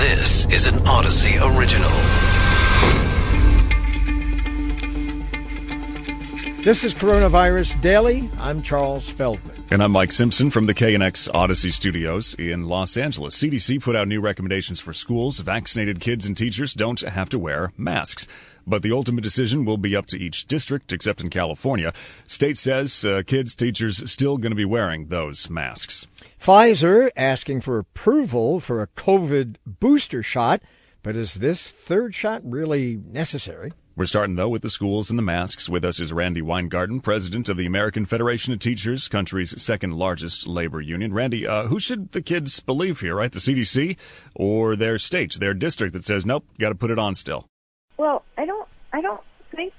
This is an Audacy original. This is Coronavirus Daily. I'm Charles Feldman. And I'm Mike Simpson from the KNX Audacy Studios in Los Angeles. CDC put out new recommendations for schools. Vaccinated kids and teachers don't have to wear masks. But the ultimate decision will be up to each district, except in California. State says uh, kids, teachers still going to be wearing those masks. Pfizer asking for approval for a COVID booster shot. But is this third shot really necessary? We're starting, though, with the schools and the masks. With us is Randi Weingarten, president of the American Federation of Teachers, country's second largest labor union. Randi, uh, who should the kids believe here, right? The CDC or their state, their district that says, nope, got to put it on still? Well, I don't, I don't think,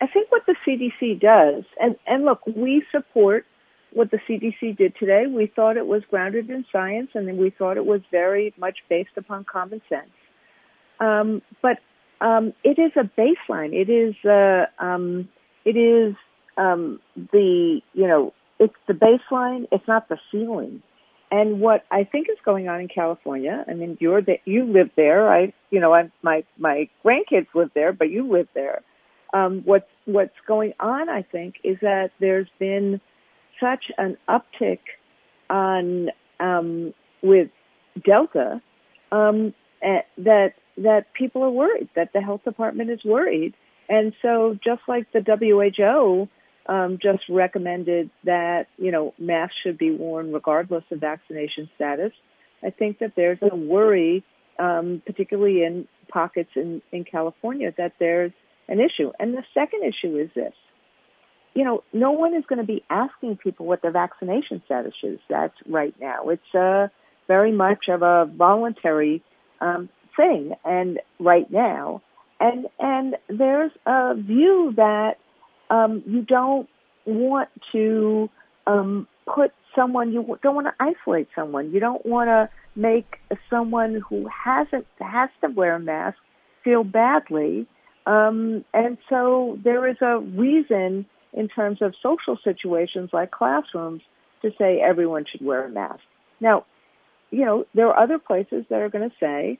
I think what the CDC does, and, and look, we support what the CDC did today. We thought it was grounded in science and we thought it was very much based upon common sense. Um, but um, it is a baseline. It is uh, um, it is um, the you know it's the baseline. It's not the ceiling. And what I think is going on in California, I mean, you're the, you live there. I, you know, I, my my grandkids live there, but you live there. Um, what's what's going on, I think, is that there's been such an uptick on um, with Delta um, that that people are worried, that the health department is worried. And so just like the WHO um, just recommended that, you know, masks should be worn regardless of vaccination status, I think that there's a worry, um, particularly in pockets in, in California, that there's an issue. And the second issue is this. You know, no one is going to be asking people what their vaccination status is. That's right now. It's uh, very much of a voluntary um, thing and right now. And and there's a view that um, you don't want to um, put someone you don't want to isolate someone. You don't want to make someone who hasn't has to wear a mask feel badly. Um, and so there is a reason in terms of social situations like classrooms to say everyone should wear a mask. Now you know there are other places that are going to say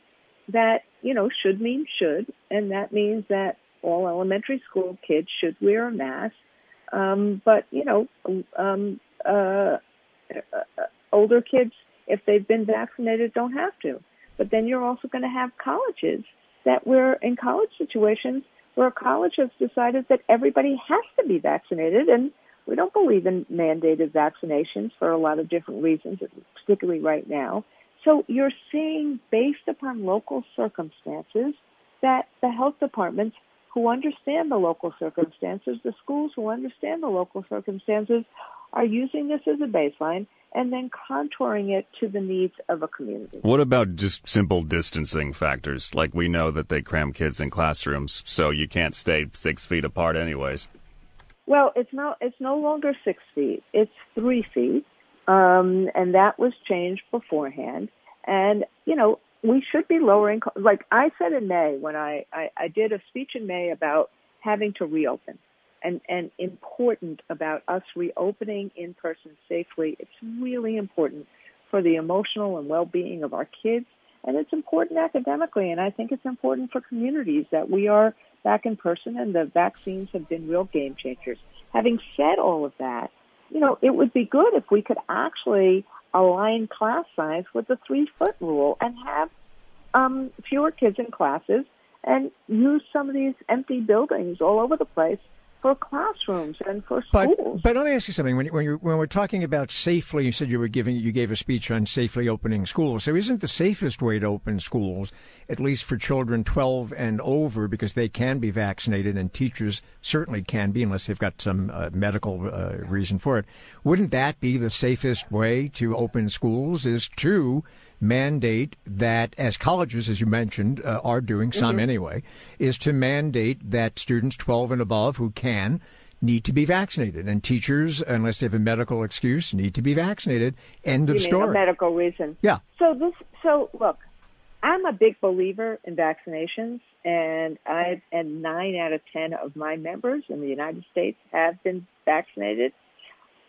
that, you know, should mean should, and that means that all elementary school kids should wear a mask. Um, but, you know, um, uh, uh, older kids, if they've been vaccinated, don't have to. But then you're also going to have colleges that we're in college situations where a college has decided that everybody has to be vaccinated and we don't believe in mandated vaccinations for a lot of different reasons, particularly right now. So you're seeing, based upon local circumstances, that the health departments who understand the local circumstances, the schools who understand the local circumstances, are using this as a baseline and then contouring it to the needs of a community. What about just simple distancing factors? Like we know that they cram kids in classrooms, so you can't stay six feet apart, anyways. Well, it's no it's no longer six feet; it's three feet. Um, and that was changed beforehand. And, you know, we should be lowering, like I said in May when I, I, I did a speech in May about having to reopen and, and important about us reopening in person safely. It's really important for the emotional and well-being of our kids. And it's important academically. And I think it's important for communities that we are back in person and the vaccines have been real game changers. Having said all of that, you know, it would be good if we could actually align class size with the three foot rule and have um, fewer kids in classes and use some of these empty buildings all over the place for classrooms and for schools. But, but let me ask you something. When, when, when we're talking about safely, you said you were giving you gave a speech on safely opening schools. So isn't the safest way to open schools, at least for children 12 and over, because they can be vaccinated and teachers certainly can be, unless they've got some uh, medical uh, reason for it. Wouldn't that be the safest way to open schools? Is to mandate that, as colleges, as you mentioned, uh, are doing, some mm-hmm. anyway, is to mandate that students 12 and above who can need to be vaccinated, and teachers, unless they have a medical excuse, need to be vaccinated. End of you story. medical reason. Yeah. So this. So look, I'm a big believer in vaccinations, and I and nine out of ten of my members in the United States have been vaccinated.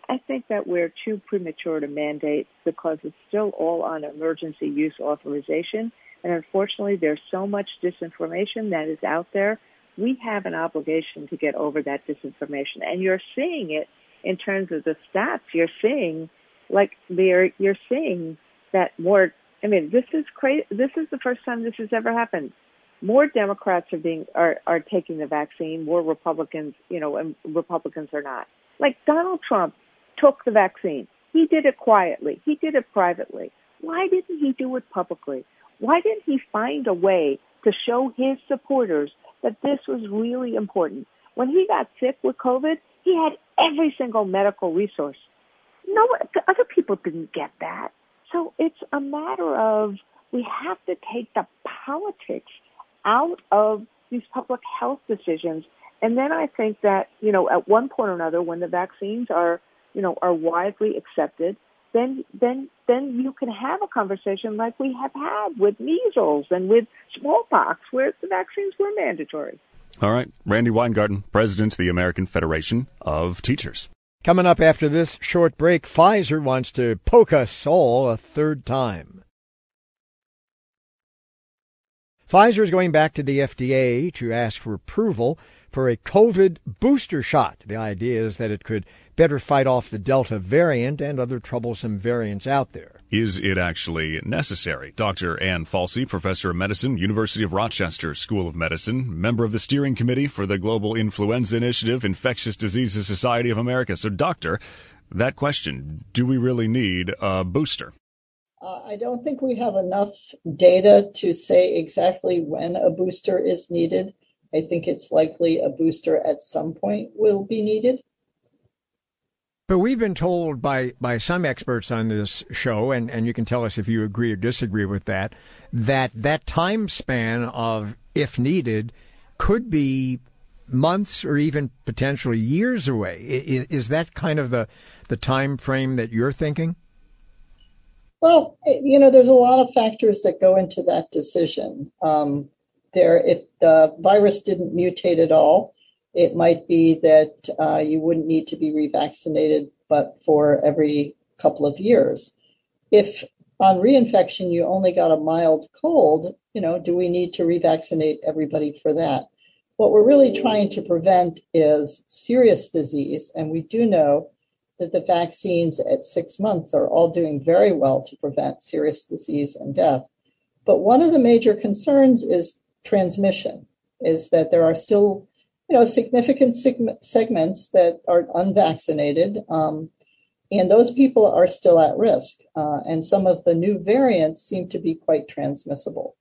I think that we're too premature to mandate because it's still all on emergency use authorization. And unfortunately, there's so much disinformation that is out there. We have an obligation to get over that disinformation. And you're seeing it in terms of the stats. You're seeing, like, you're, seeing that more, I mean, this is crazy. This is the first time this has ever happened. More Democrats are being, are, are taking the vaccine, more Republicans, you know, and Republicans are not. Like Donald Trump took the vaccine. He did it quietly. He did it privately. Why didn't he do it publicly? Why didn't he find a way to show his supporters that this was really important? When he got sick with COVID, he had every single medical resource. No, other people didn't get that. So it's a matter of we have to take the politics out of these public health decisions. And then I think that, you know, at one point or another, when the vaccines are you know, are widely accepted, then then then you can have a conversation like we have had with measles and with smallpox, where the vaccines were mandatory. All right, Randi Weingarten, President of the American Federation of Teachers. Coming up after this short break, Pfizer wants to poke us all a third time. Pfizer is going back to the FDA to ask for approval for a COVID booster shot. The idea is that it could better fight off the Delta variant and other troublesome variants out there. Is it actually necessary? Dr. Ann Falsey, professor of medicine, University of Rochester School of Medicine, member of the steering committee for the Global Influenza Initiative, Infectious Diseases Society of America. So, doctor, that question, do we really need a booster? Uh, I don't think we have enough data to say exactly when a booster is needed. I think it's likely a booster at some point will be needed. But we've been told by, by some experts on this show, and, and you can tell us if you agree or disagree with that, that that time span of if needed could be months or even potentially years away. Is, is that kind of the, the time frame that you're thinking? Well, you know, there's a lot of factors that go into that decision. Um, there, if the virus didn't mutate at all, it might be that uh, you wouldn't need to be revaccinated, but for every couple of years. If on reinfection you only got a mild cold, you know, do we need to revaccinate everybody for that? What we're really trying to prevent is serious disease, and we do know that the vaccines at six months are all doing very well to prevent serious disease and death. But one of the major concerns is transmission is that there are still, you know, significant segments that are unvaccinated, um, and those people are still at risk. Uh, and some of the new variants seem to be quite transmissible.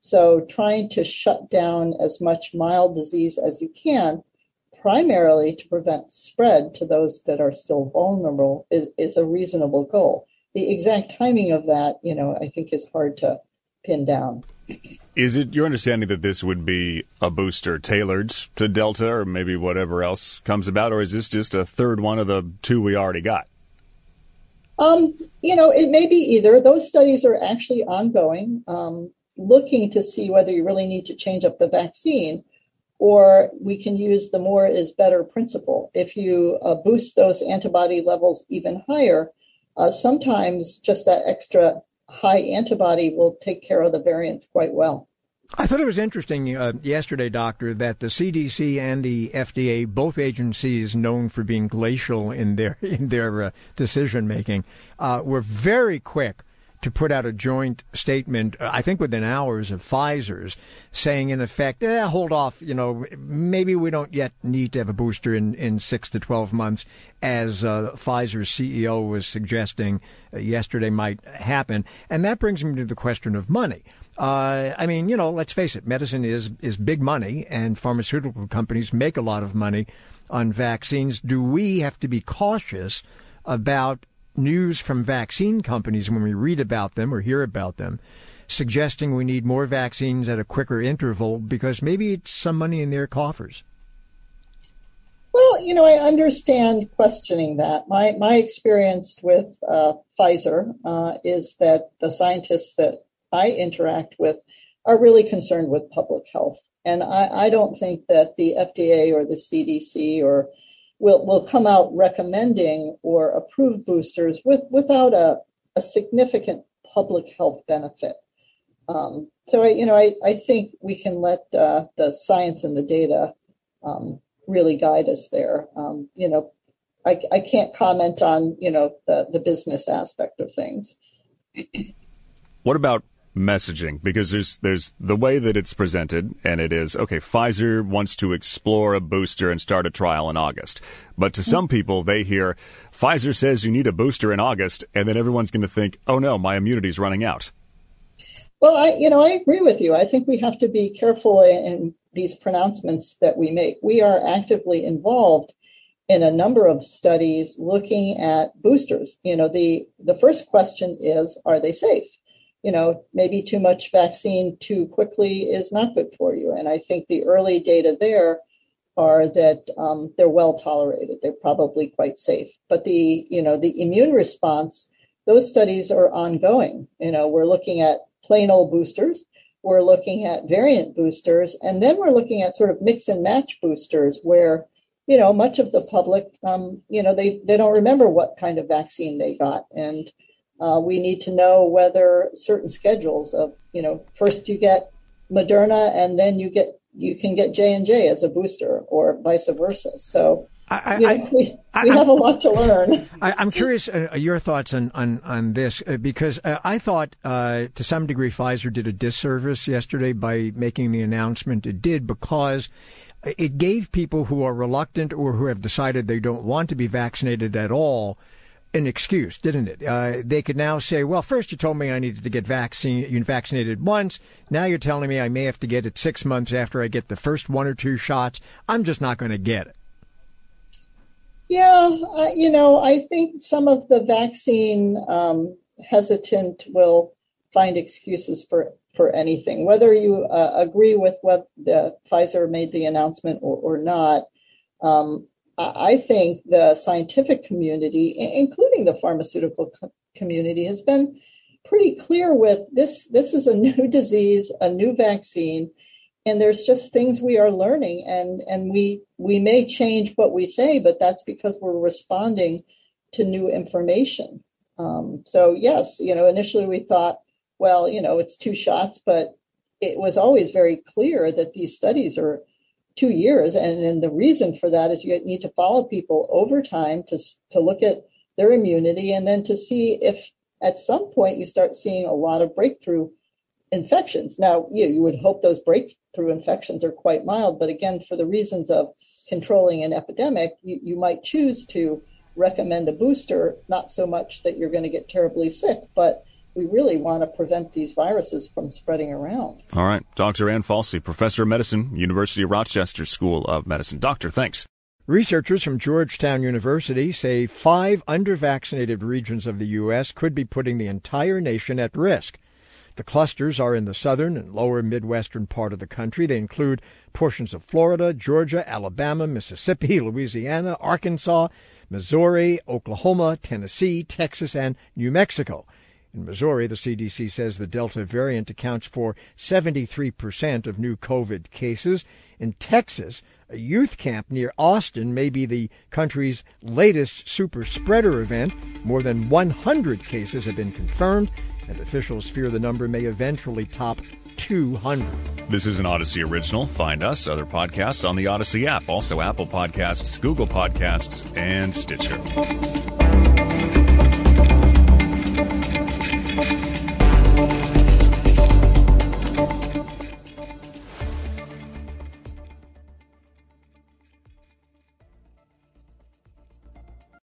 So, trying to shut down as much mild disease as you can, primarily to prevent spread to those that are still vulnerable, is, is a reasonable goal. The exact timing of that, you know, I think is hard to pin down. Is it your understanding that this would be a booster tailored to Delta or maybe whatever else comes about, or is this just a third one of the two we already got? Um, you know, it may be either. Those studies are actually ongoing, um, looking to see whether you really need to change up the vaccine or we can use the more is better principle. If you uh, boost those antibody levels even higher, uh, sometimes just that extra high antibody will take care of the variants quite well. I thought it was interesting uh, yesterday, Doctor, that the CDC and the FDA, both agencies known for being glacial in their in their uh, decision making, uh, were very quick to put out a joint statement, I think within hours of Pfizer's, saying in effect, eh, hold off, you know, maybe we don't yet need to have a booster in, in six to 12 months, as uh, Pfizer's CEO was suggesting uh, yesterday might happen. And that brings me to the question of money. Uh, I mean, you know, let's face it, medicine is, is big money, and pharmaceutical companies make a lot of money on vaccines. Do we have to be cautious about news from vaccine companies when we read about them or hear about them suggesting we need more vaccines at a quicker interval because maybe it's some money in their coffers. Well, you know, I understand questioning that. My my experience with uh, Pfizer uh, is that the scientists that I interact with are really concerned with public health, and I, I don't think that the FDA or the CDC or will will come out recommending or approve boosters with without a, a significant public health benefit. Um, so I, you know, I, I think we can let uh, the science and the data um, really guide us there. Um, you know, I, I can't comment on you know the the business aspect of things. What about messaging? Because there's there's the way that it's presented, and it is okay. Pfizer wants to explore a booster and start a trial in August, but to some people, they hear Pfizer says you need a booster in August, and then everyone's going to think, oh no, my immunity's running out. Well, I you know I agree with you. I think we have to be careful in these pronouncements that we make. We are actively involved in a number of studies looking at boosters. You know, the the first question is, are they safe? You know, maybe too much vaccine too quickly is not good for you. And I think the early data there are that um, they're well tolerated. They're probably quite safe. But the you know the immune response, those studies are ongoing. You know, we're looking at plain old boosters. We're looking at variant boosters, and then we're looking at sort of mix and match boosters where you know, much of the public, um, you know, they, they don't remember what kind of vaccine they got. And uh, we need to know whether certain schedules of, you know, first you get Moderna and then you get, you can get J and J as a booster or vice versa. So, I, you know, I, we, I, we have a lot to learn. I, am curious uh, your thoughts on on, on this uh, because uh, I thought uh, to some degree Pfizer did a disservice yesterday by making the announcement it did because it gave people who are reluctant or who have decided they don't want to be vaccinated at all an excuse, didn't it? Uh, they could now say, well, first you told me I needed to get vaccine, vaccinated once. Now you're telling me I may have to get it six months after I get the first one or two shots. I'm just not going to get it. Yeah, uh, you know, I think some of the vaccine um, hesitant will find excuses for for anything, whether you uh, agree with what the Pfizer made the announcement or, or not. Um, I think the scientific community, including the pharmaceutical community, has been pretty clear with this. This is a new disease, a new vaccine, and there's just things we are learning, and and we we may change what we say, but that's because we're responding to new information. Um, so yes, you know, initially we thought well, you know, it's two shots, but it was always very clear that these studies are two years. And, and the reason for that is you need to follow people over time to, to look at their immunity and then to see if at some point you start seeing a lot of breakthrough infections. Now, you, you would hope those breakthrough infections are quite mild, but again, for the reasons of controlling an epidemic, you, you might choose to recommend a booster, not so much that you're going to get terribly sick, but we really want to prevent these viruses from spreading around. All right. Dr. Ann Falsey, Professor of Medicine, University of Rochester School of Medicine. Doctor, thanks. Researchers from Georgetown University say five undervaccinated regions of the U.S. could be putting the entire nation at risk. The clusters are in the southern and lower Midwestern part of the country. They include portions of Florida, Georgia, Alabama, Mississippi, Louisiana, Arkansas, Missouri, Oklahoma, Tennessee, Texas, and New Mexico. In Missouri, the CDC says the Delta variant accounts for 73% of new COVID cases. In Texas, a youth camp near Austin may be the country's latest super spreader event. More than 100 cases have been confirmed, and officials fear the number may eventually top 200. This is an Audacy original. Find us, other podcasts on the Audacy app, also Apple Podcasts, Google Podcasts, and Stitcher.